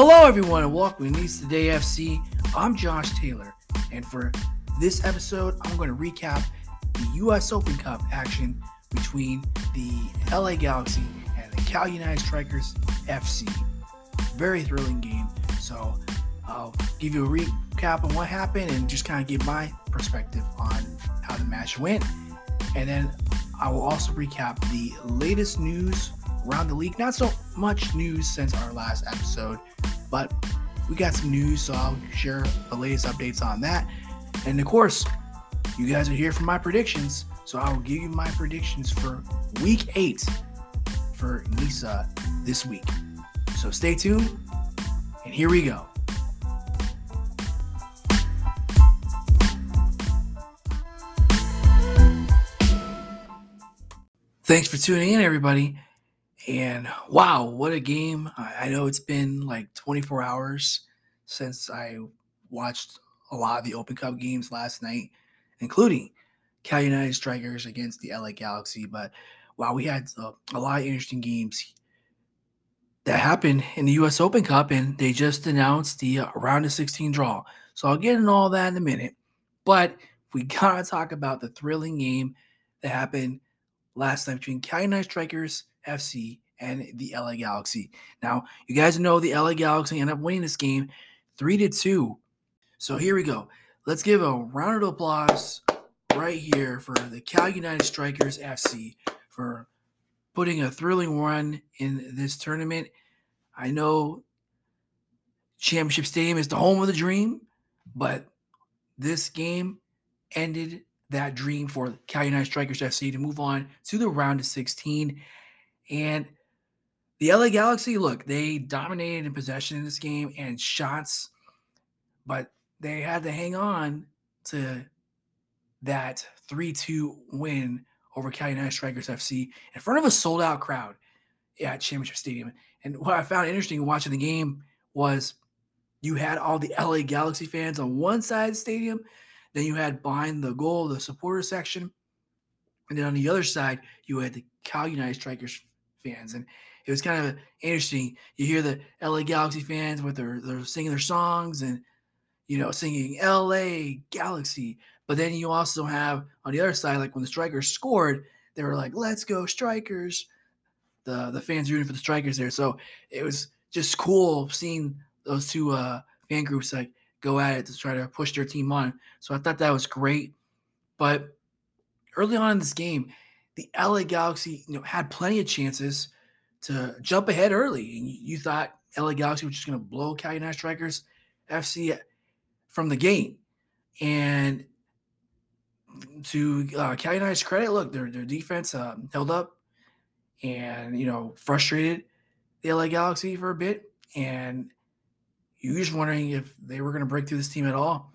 Hello, everyone, and welcome to NISA Today FC. I'm Josh Taylor, and for this episode, I'm going to recap the U.S. Open Cup action between the LA Galaxy and the Cal United Strikers FC. Very thrilling game. So, I'll give you a recap on what happened and just kind of give my perspective on how the match went. And then I will also recap the latest news around the league. Not so much news since our last episode, but we got some news, so I'll share the latest updates on that. And of course, you guys are here for my predictions, so I will give you my predictions for week eight for Nisa this week. So stay tuned, and here we go. Thanks for tuning in, everybody. And wow, what a game. I, know it's been like 24 hours since I watched a lot of the Open Cup games last night, including Cal United Strikers against the LA Galaxy. But wow, we had a, a lot of interesting games that happened in the U.S. Open Cup, and they just announced the uh, round of 16 draw. So I'll get into all that in a minute. But we gotta talk about the thrilling game that happened last night between Cal United Strikers FC and the LA Galaxy. Now, you guys know the LA Galaxy ended up winning this game three to two. So here we go. Let's give a round of applause right here for the Cal United Strikers FC for putting a thrilling run in this tournament. I know Championship Stadium is the home of the dream, but this game ended that dream for Cal United Strikers FC to move on to the round of 16. And the LA Galaxy, look, they dominated in possession in this game and shots, but they had to hang on to that 3 2 win over Cali United Strikers FC in front of a sold out crowd at Championship Stadium. And what I found interesting watching the game was you had all the LA Galaxy fans on one side of the stadium, then you had behind the goal the supporter section, and then on the other side you had the Cal United Strikers fans. And it was kind of interesting. You hear the LA Galaxy fans with their they're singing their songs and you know singing LA Galaxy, but then you also have on the other side, like when the Strikers scored, they were like, "Let's go Strikers!" The the fans rooting for the Strikers there. So it was just cool seeing those two uh, fan groups like go at it to try to push their team on. So I thought that was great. But early on in this game, the LA Galaxy you know had plenty of chances to jump ahead early. And you thought LA Galaxy was just going to blow Cal United Strikers FC from the game. And to uh, Cal United's credit, look, their, their defense uh, held up and, you know, frustrated the LA Galaxy for a bit. And you were just wondering if they were going to break through this team at all.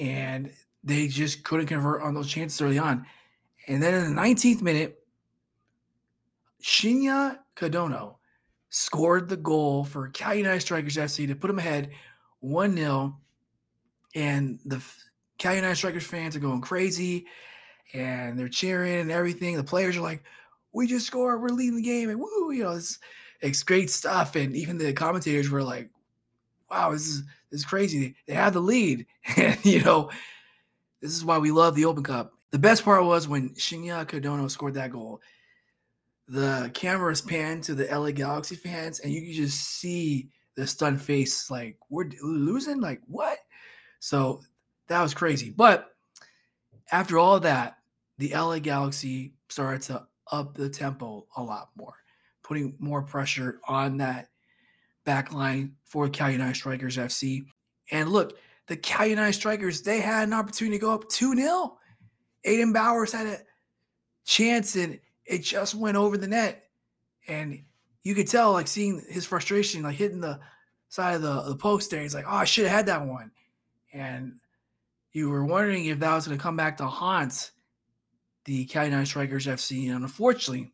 And they just couldn't convert on those chances early on. And then in the 19th minute, Shinya Kadono scored the goal for Cal United Strikers FC to put them ahead 1 0. And the Cal United Strikers fans are going crazy and they're cheering and everything. The players are like, we just scored, we're leading the game, and woo, you know, it's, it's great stuff. And even the commentators were like, wow, this is this is crazy. They have the lead. And you know, this is why we love the Open Cup. The best part was when Shinya Kadono scored that goal the cameras pan to the LA Galaxy fans, and you can just see the stunned face, like we're losing, like what? So that was crazy. But after all that, the LA Galaxy started to up the tempo a lot more, putting more pressure on that back line for Cal United Strikers FC. And look, the Cal United Strikers, they had an opportunity to go up 2 0. Aiden Bowers had a chance and it just went over the net. And you could tell, like, seeing his frustration, like hitting the side of the, the post there. He's like, oh, I should have had that one. And you were wondering if that was going to come back to haunt the Cal United Strikers FC. And unfortunately,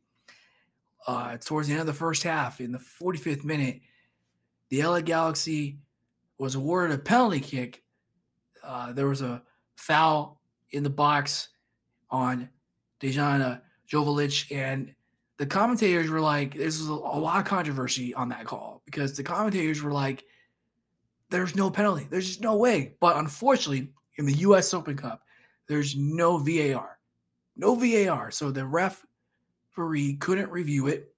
uh, towards the end of the first half, in the 45th minute, the LA Galaxy was awarded a penalty kick. Uh, there was a foul in the box on Dejana Joveljic, and the commentators were like, there's a, a lot of controversy on that call because the commentators were like, there's no penalty. There's just no way. But unfortunately, in the US Open Cup, there's no VAR. No VAR. So the referee couldn't review it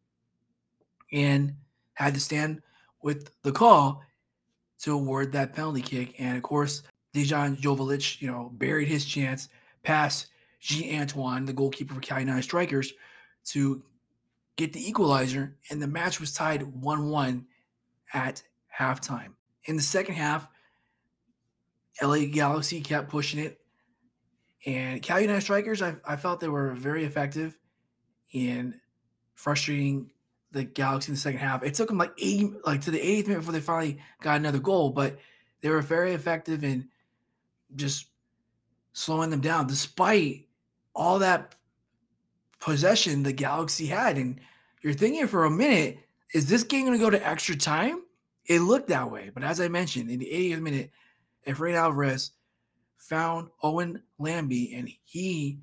and had to stand with the call to award that penalty kick. And of course, Dejan Joveljic, you know, buried his chance past G. Antoine, the goalkeeper for Cali United Strikers, to get the equalizer. And the match was tied 1 1 at halftime. In the second half, LA Galaxy kept pushing it. And Cal United Strikers, I, I felt they were very effective in frustrating the Galaxy in the second half. It took them like eight, like to the eighth minute before they finally got another goal, but they were very effective in just slowing them down, despite all that possession the Galaxy had. And you're thinking for a minute, is this game going to go to extra time? It looked that way, but as I mentioned, in the 80th minute, Efrain Alvarez found Owen Lambie, and he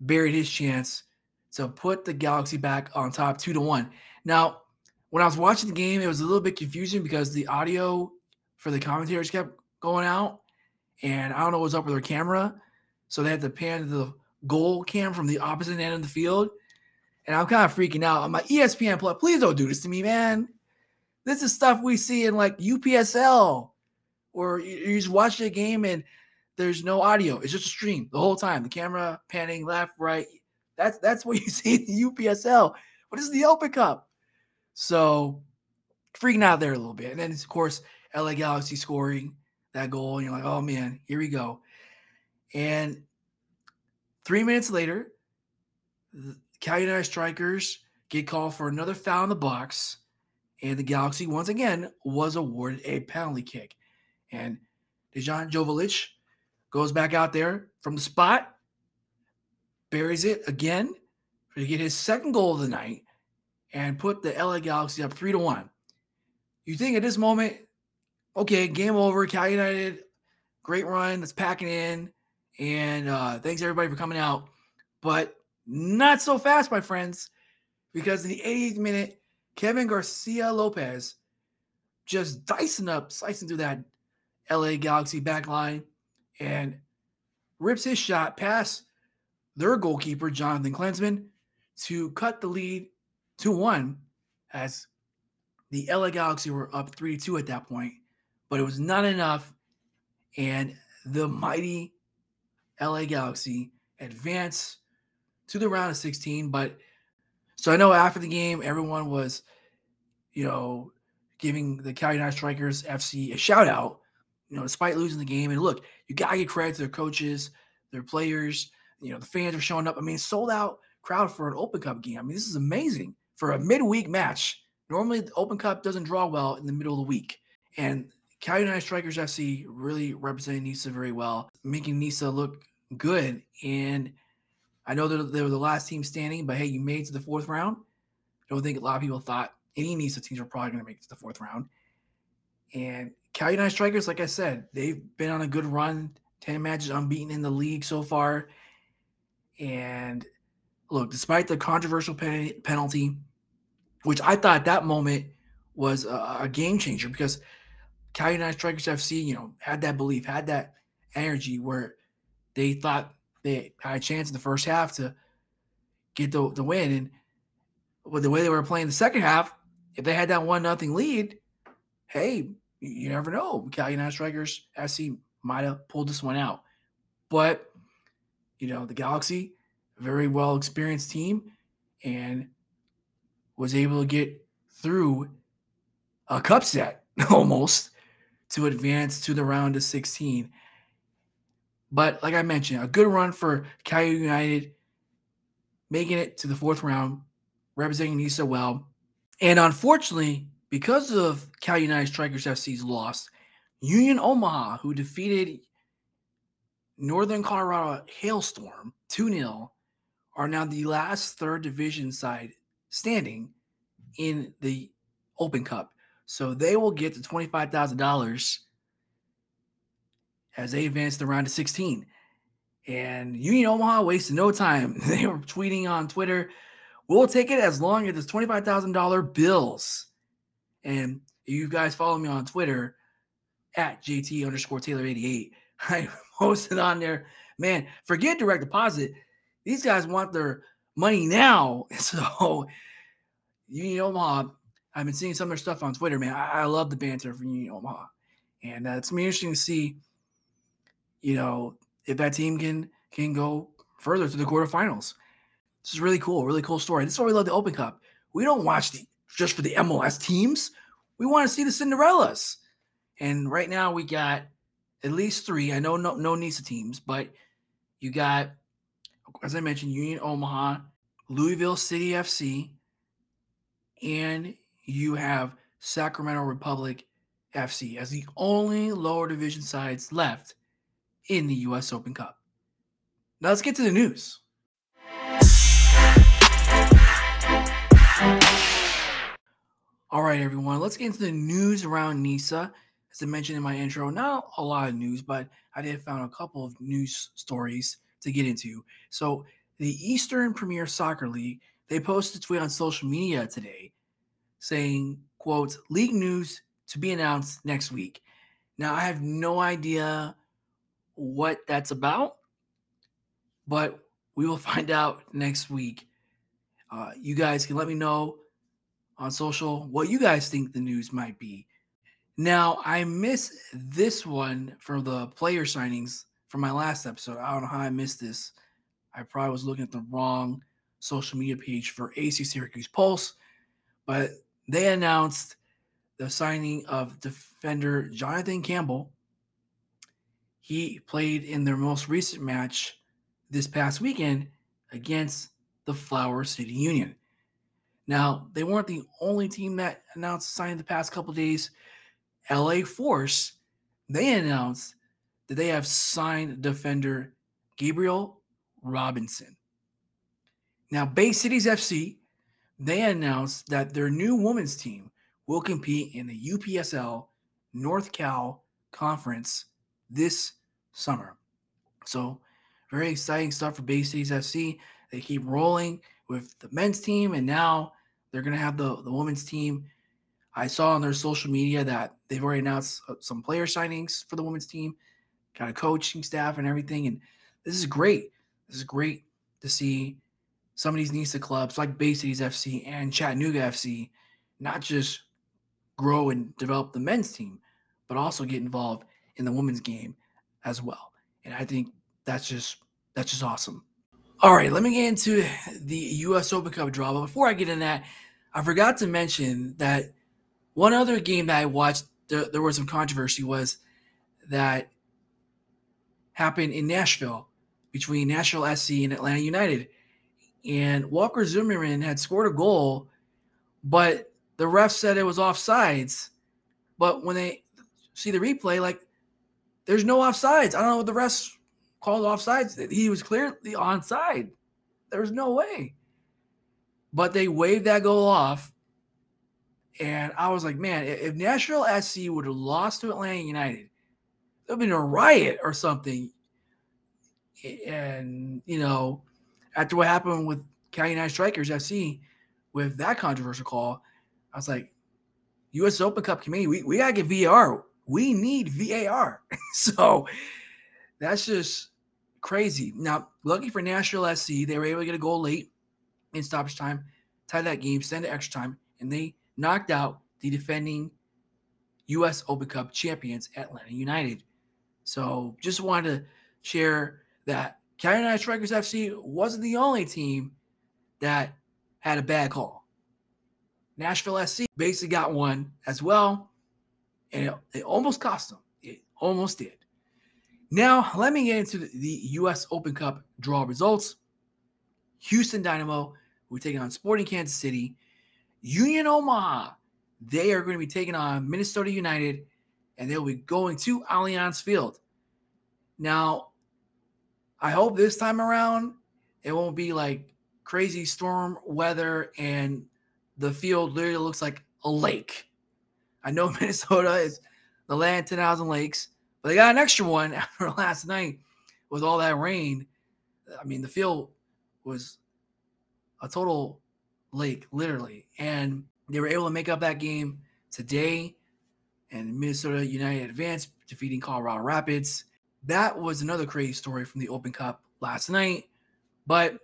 buried his chance to put the Galaxy back on top two to one. Now, when I was watching the game, it was a little bit confusing because the audio for the commentators kept going out, and I don't know what's up with their camera, so they had to pan to the goal cam from the opposite end of the field, and I'm kind of freaking out. I'm like, ESPN Plus, please don't do this to me, man. This is stuff we see in like UPSL, or you just watch the game and there's no audio. It's just a stream the whole time. The camera panning left, right. That's that's what you see in the UPSL. What is the Open Cup? So freaking out there a little bit. And then of course LA Galaxy scoring that goal, and you're like, oh man, here we go. And three minutes later, Cal United strikers get called for another foul in the box and the Galaxy once again was awarded a penalty kick. And Dejan Joveljic goes back out there from the spot, buries it again to get his second goal of the night, and put the LA Galaxy up three to one. You think at this moment, okay, game over, Cal United, great run, let's pack it in, and uh, thanks everybody for coming out. But not so fast, my friends, because in the 80th minute, Kevin Garcia Lopez just dicing up, slicing through that LA Galaxy back line and rips his shot past their goalkeeper, Jonathan Klinsmann, to cut the lead to one as the LA Galaxy were up 3 2 at that point, but it was not enough. And the mighty LA Galaxy advanced to the round of 16, but so I know after the game, everyone was, you know, giving the Cal United Strikers FC a shout out, you know, despite losing the game. And look, you got to give credit to their coaches, their players. You know, the fans are showing up. I mean, sold out crowd for an Open Cup game. I mean, this is amazing for a midweek match. Normally, the Open Cup doesn't draw well in the middle of the week. And Cal United Strikers FC really represented NISA very well, making NISA look good. And I know that they were the last team standing, but hey, you made it to the fourth round. I don't think a lot of people thought any NISA teams were probably going to make it to the fourth round. And Cal United Strikers, like I said, they've been on a good run, 10 matches unbeaten in the league so far. And look, despite the controversial pen- penalty, which I thought that moment was a, a game changer because Cal United Strikers FC, you know, had that belief, had that energy where they thought they had a chance in the first half to get the, the win. And with the way they were playing the second half, if they had that one nothing lead, hey, you never know. United Strikers SC might have pulled this one out. But, you know, the Galaxy, very well experienced team, and was able to get through a cup set almost to advance to the round of 16. But like I mentioned, a good run for Cal United, making it to the fourth round, representing NISA well. And unfortunately, because of Cal United Strikers FC's loss, Union Omaha, who defeated Northern Colorado Hailstorm 2 0, are now the last third division side standing in the Open Cup. So they will get the $25,000 as they advance the round of 16. And Union Omaha wasted no time. They were tweeting on Twitter, We'll take it as long as it's $25,000 bills. And you guys follow me on Twitter at JT underscore Taylor 88. I posted on there, man, forget direct deposit. These guys want their money now. So, Union Omaha, I've been seeing some of their stuff on Twitter, man. I, I love the banter from Union Omaha. And uh, it's going to be interesting to see, you know, if that team can can go further to the quarterfinals. This is really cool, really cool story. This is why we love the Open Cup. We don't watch the just for the MLS teams. We want to see the Cinderellas. And right now we got at least three. I know no no NISA teams, but you got, as I mentioned, Union Omaha, Louisville City FC, and you have Sacramento Republic FC as the only lower division sides left in the U.S. Open Cup. Now let's get to the news. All right, everyone, let's get into the news around NISA. As I mentioned in my intro, not a lot of news, but I did found a couple of news stories to get into. So, the Eastern Premier Soccer League, they posted a tweet on social media today saying, quote, league news to be announced next week. Now, I have no idea what that's about but we will find out next week. Uh, you guys can let me know on social what you guys think the news might be. Now, I miss this one for the player signings from my last episode. I don't know how I missed this. I probably was looking at the wrong social media page for AC Syracuse Pulse, but they announced the signing of defender Jonathan Campbell. He played in their most recent match this past weekend against the Flower City Union. Now, they weren't the only team that announced signing the past couple days. LA Force, they announced that they have signed defender Gabriel Robinson. Now, Bay Cities FC, they announced that their new women's team will compete in the UPSL NorCal Conference this summer. So very exciting stuff for Bay Cities FC. They keep rolling with the men's team, and now they're going to have the, the women's team. I saw on their social media that they've already announced uh, some player signings for the women's team, got a coaching staff and everything. And this is great. This is great to see some of these NISA clubs like Bay Cities FC and Chattanooga FC not just grow and develop the men's team, but also get involved in the women's game as well. And I think that's just that's just awesome. All right, let me get into the U.S. Open Cup draw. But before I get in that, I forgot to mention that one other game that I watched, there, there was some controversy, was that happened in Nashville between Nashville SC and Atlanta United. And Walker Zimmerman had scored a goal, but the ref said it was offsides. But when they see the replay, like there's no offsides. I don't know what the refs called offsides. He was clearly onside. There was no way. But they waved that goal off. And I was like, man, if Nashville SC would have lost to Atlanta United, there would have been a riot or something. And, you know, after what happened with Cal United Strikers FC with that controversial call, I was like, U.S. Open Cup committee, we, we got to get VAR. We need VAR. so that's just crazy. Now, lucky for Nashville SC, they were able to get a goal late in stoppage time, tie that game, send it extra time, and they knocked out the defending U.S. Open Cup champions, Atlanta United. So just wanted to share that Cal United Strikers FC wasn't the only team that had a bad call. Nashville SC basically got one as well, and it, it almost cost them. It almost did. Now, let me get into the, U.S. Open Cup draw results. Houston Dynamo, we're taking on Sporting Kansas City. Union Omaha, they are going to be taking on Minnesota United, and they'll be going to Allianz Field. Now, I hope this time around it won't be like crazy storm weather and the field literally looks like a lake. I know Minnesota is the land 10,000 lakes, but they got an extra one after last night with all that rain. I mean, the field was a total Lake, literally. And they were able to make up that game today. And Minnesota United advanced, defeating Colorado Rapids. That was another crazy story from the Open Cup last night. But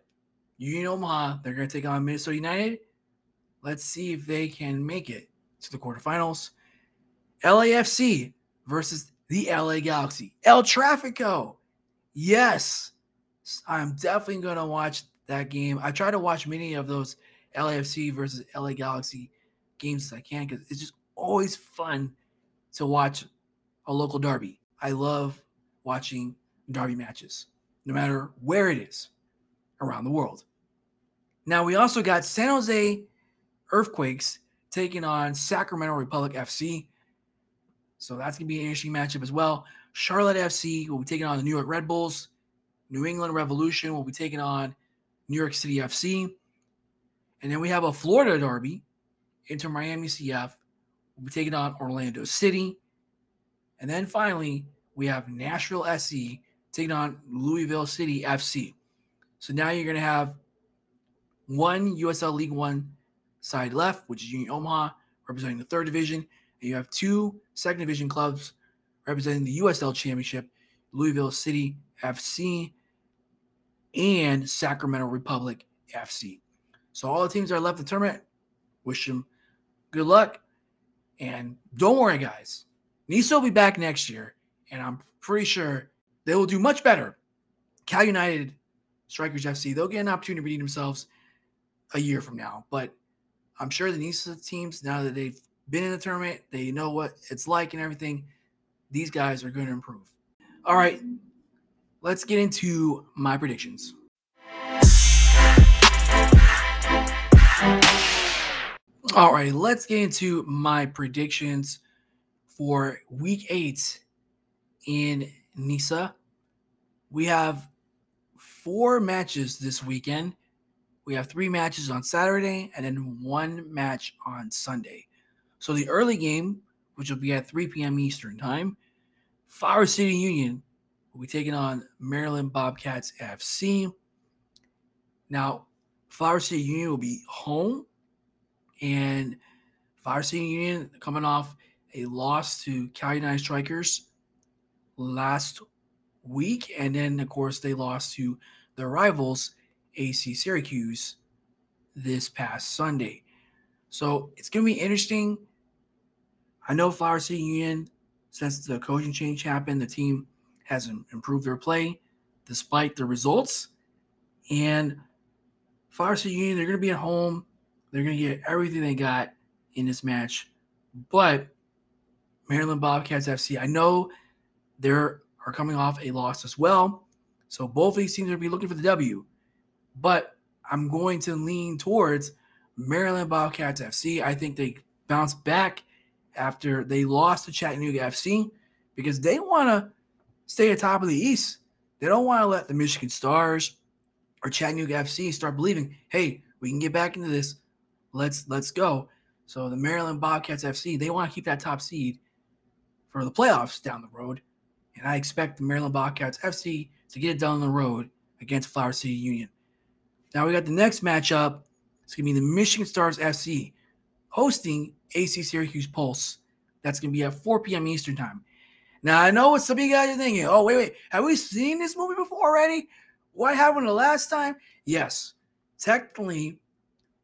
Union Omaha, they're going to take on Minnesota United. Let's see if they can make it to the quarterfinals. LAFC versus the LA Galaxy. El Trafico. Yes, I'm definitely going to watch that game. I try to watch many of those LAFC versus LA Galaxy games as I can because it's just always fun to watch a local derby. I love watching derby matches, no matter where it is around the world. Now, we also got San Jose Earthquakes taking on Sacramento Republic FC. So that's going to be an interesting matchup as well. Charlotte FC will be taking on the New York Red Bulls. New England Revolution will be taking on New York City FC. And then we have a Florida derby. Inter Miami CF will be taking on Orlando City. And then finally, we have Nashville SC taking on Louisville City FC. So now you're going to have one USL League One side left, which is Union Omaha, representing the third division. And you have two second division clubs representing the USL Championship, Louisville City FC and Sacramento Republic FC. So all the teams that are left the tournament, wish them good luck. And don't worry, guys. NISA will be back next year, and I'm pretty sure they will do much better. Cal United, Strikers FC, they'll get an opportunity to redeem themselves a year from now. But I'm sure the NISA teams, now that they've been in the tournament, they know what it's like and everything, these guys are going to improve. All right, let's get into my predictions. All right, let's get into my predictions for week eight in NISA. We have four matches this weekend. We have three matches on Saturday and then one match on Sunday. So the early game, which will be at 3 p.m. Eastern time, Flower City Union will be taking on Maryland Bobcats FC. Now, Flower City Union will be home, and Flower City Union coming off a loss to Cal United Strikers last week, and then of course they lost to their rivals AC Syracuse this past Sunday. So it's going to be interesting. I know Flower City Union, since the coaching change happened, the team has improved their play despite the results. And Flower City Union, they're going to be at home. They're going to get everything they got in this match. But Maryland Bobcats FC, I know they are are coming off a loss as well. So both of these teams are going to be looking for the W but I'm going to lean towards Maryland Bobcats FC. I think they bounce back after they lost to Chattanooga FC because they want to stay atop of the East. They don't want to let the Michigan Stars or Chattanooga FC start believing, hey, we can get back into this. Let's let's go. So the Maryland Bobcats FC, they want to keep that top seed for the playoffs down the road. And I expect the Maryland Bobcats FC to get it down the road against Flower City Union. Now we got the next matchup. It's going to be the Michigan Stars FC hosting AC Syracuse Pulse. That's going to be at 4 p.m. Eastern Time. Now I know what some of you guys are thinking. Oh, wait, wait. Have we seen this movie before already? What happened the last time? Yes. Technically,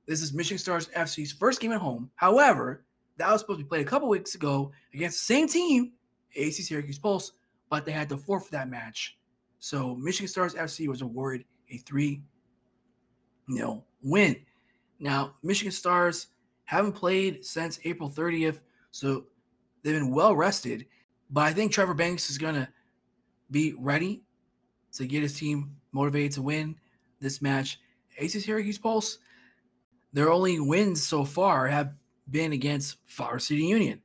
this is Michigan Stars FC's first game at home. However, that was supposed to be played a couple weeks ago against the same team, AC Syracuse Pulse, but they had to forfeit that match. So Michigan Stars FC was awarded a three you know, win. Now, Michigan Stars haven't played since April 30th, so they've been well rested. But I think Trevor Banks is going to be ready to get his team motivated to win this match. AC Syracuse Pulse, their only wins so far have been against Flower City Union.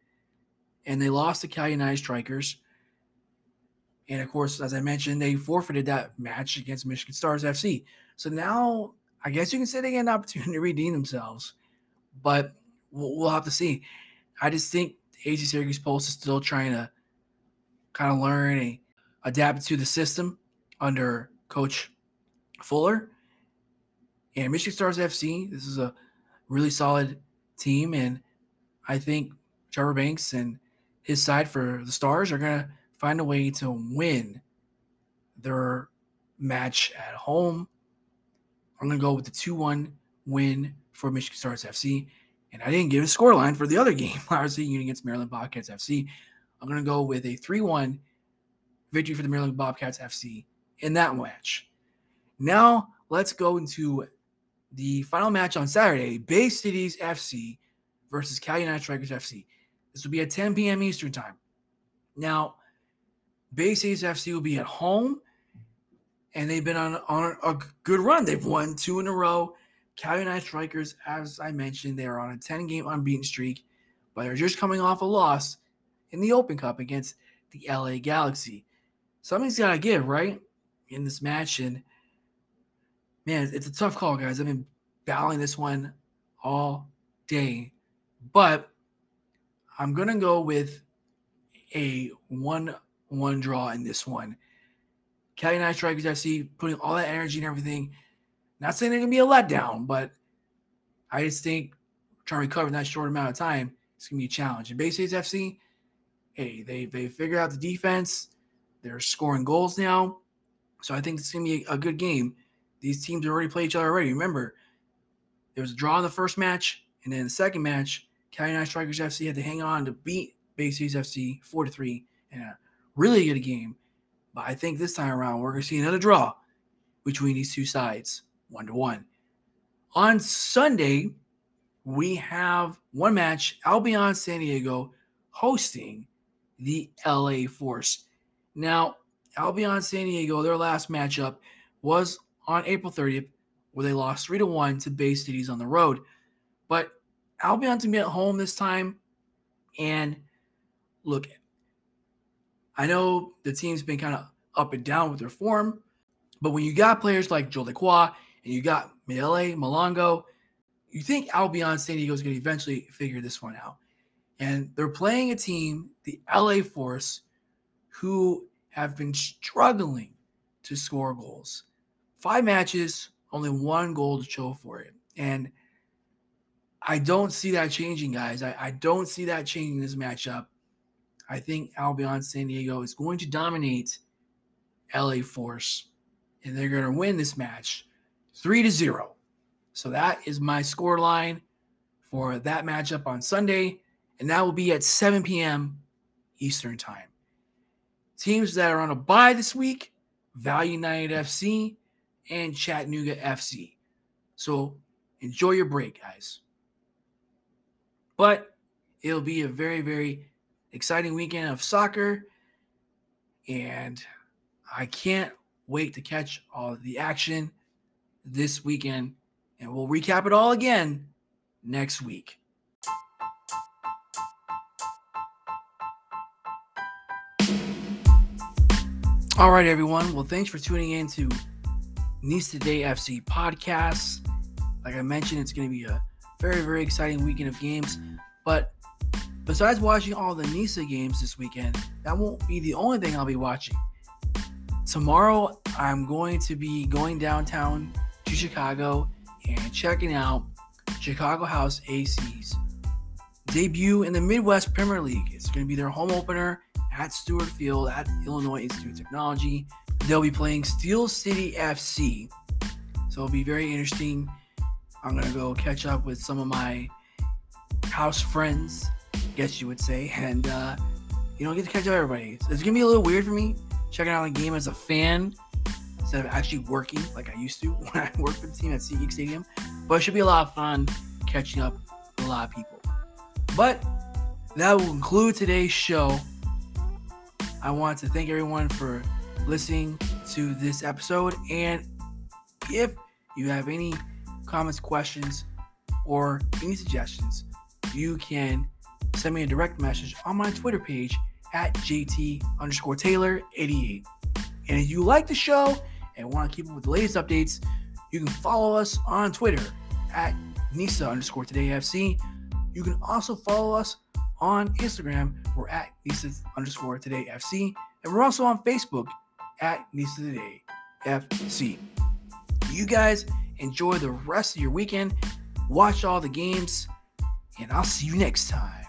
And they lost to Cal United Strikers. And of course, as I mentioned, they forfeited that match against Michigan Stars FC. So now I guess you can say they get an opportunity to redeem themselves, but we'll, we'll have to see. I just think AC Syracuse Pulse is still trying to kind of learn and adapt to the system under Coach Fuller. And Michigan Stars FC, this is a really solid team. And I think Trevor Banks and his side for the Stars are going to find a way to win their match at home. I'm going to go with the 2 1 win for Michigan Stars FC. And I didn't give a score line for the other game, RC Union against Maryland Bobcats FC. I'm going to go with a 3 1 victory for the Maryland Bobcats FC in that match. Now, let's go into the final match on Saturday Bay Cities FC versus Cal United Strikers FC. This will be at 10 p.m. Eastern Time. Now, Bay Cities FC will be at home, and they've been on, on a good run. They've won two in a row. Cal United Strikers, as I mentioned, they are on a 10 game unbeaten streak, but they're just coming off a loss in the Open Cup against the LA Galaxy. Something's got to give, right? In this match. And man, it's a tough call, guys. I've been battling this one all day, but I'm going to go with a 1 1 draw in this one. Cal United Strikers FC putting all that energy and everything not saying they're gonna be a letdown, but I just think trying to recover in that short amount of time is gonna be a challenge. And Bay Cities FC, hey, they they figured out the defense. They're scoring goals now, so I think it's gonna be a, good game. These teams already played each other already. Remember, there was a draw in the first match, and then the second match, Cal United Strikers FC had to hang on to beat Bay Cities FC four to three in a really good game. But I think this time around we're gonna see another draw between these two sides one to one. On Sunday, we have one match Albion San Diego hosting the LA Force. Now, Albion San Diego, their last matchup was on April 30th, where they lost 3 to 1 to Bay Cities on the road. But Albion's to be at home this time. And look, I know the team's been kind of up and down with their form, but when you got players like Joel Lacroix and you got Mele, Malongo. You think Albion San Diego is going to eventually figure this one out. And they're playing a team, the LA Force, who have been struggling to score goals. Five matches, only one goal to show for it. And I don't see that changing, guys. I, I don't see that changing this matchup. I think Albion San Diego is going to dominate LA Force, and they're going to win this match three to zero. So that is my score line for that matchup on Sunday, and that will be at 7 p.m. Eastern Time. Teams that are on a bye this week Valley United FC and Chattanooga FC. So enjoy your break, guys. But it'll be a very, very exciting weekend of soccer, and I can't wait to catch all the action this weekend, and we'll recap it all again next week. All right, everyone. Well, thanks for tuning in to NISA Today FC podcast. Like I mentioned, it's going to be a very, very exciting weekend of games. But besides watching all the NISA games this weekend, that won't be the only thing I'll be watching. Tomorrow, I'm going to be going downtown to Chicago and checking out Chicago House AC's debut in the Midwest Premier League. It's going to be their home opener at Stuart Field at Illinois Institute of Technology. They'll be playing Steel City FC. So it'll be very interesting. I'm going to go catch up with some of my house friends, guess you would say, and, uh, you know, I get to catch up everybody. It's, it's going to be a little weird for me checking out the game as a fan instead of actually working like I used to when I worked for the team at SeatGeek Stadium. But it should be a lot of fun catching up with a lot of people. But that will conclude today's show. I want to thank everyone for listening to this episode. And if you have any comments, questions, or any suggestions, you can send me a direct message on my Twitter page at JT underscore Taylor 88. And if you like the show and want to keep up with the latest updates, you can follow us on Twitter at NISA underscore today FC. You can also follow us on Instagram. We're at NISA underscore today FC. And we're also on Facebook at NISA today FC. You guys enjoy the rest of your weekend. watch all the games, and I'll see you next time.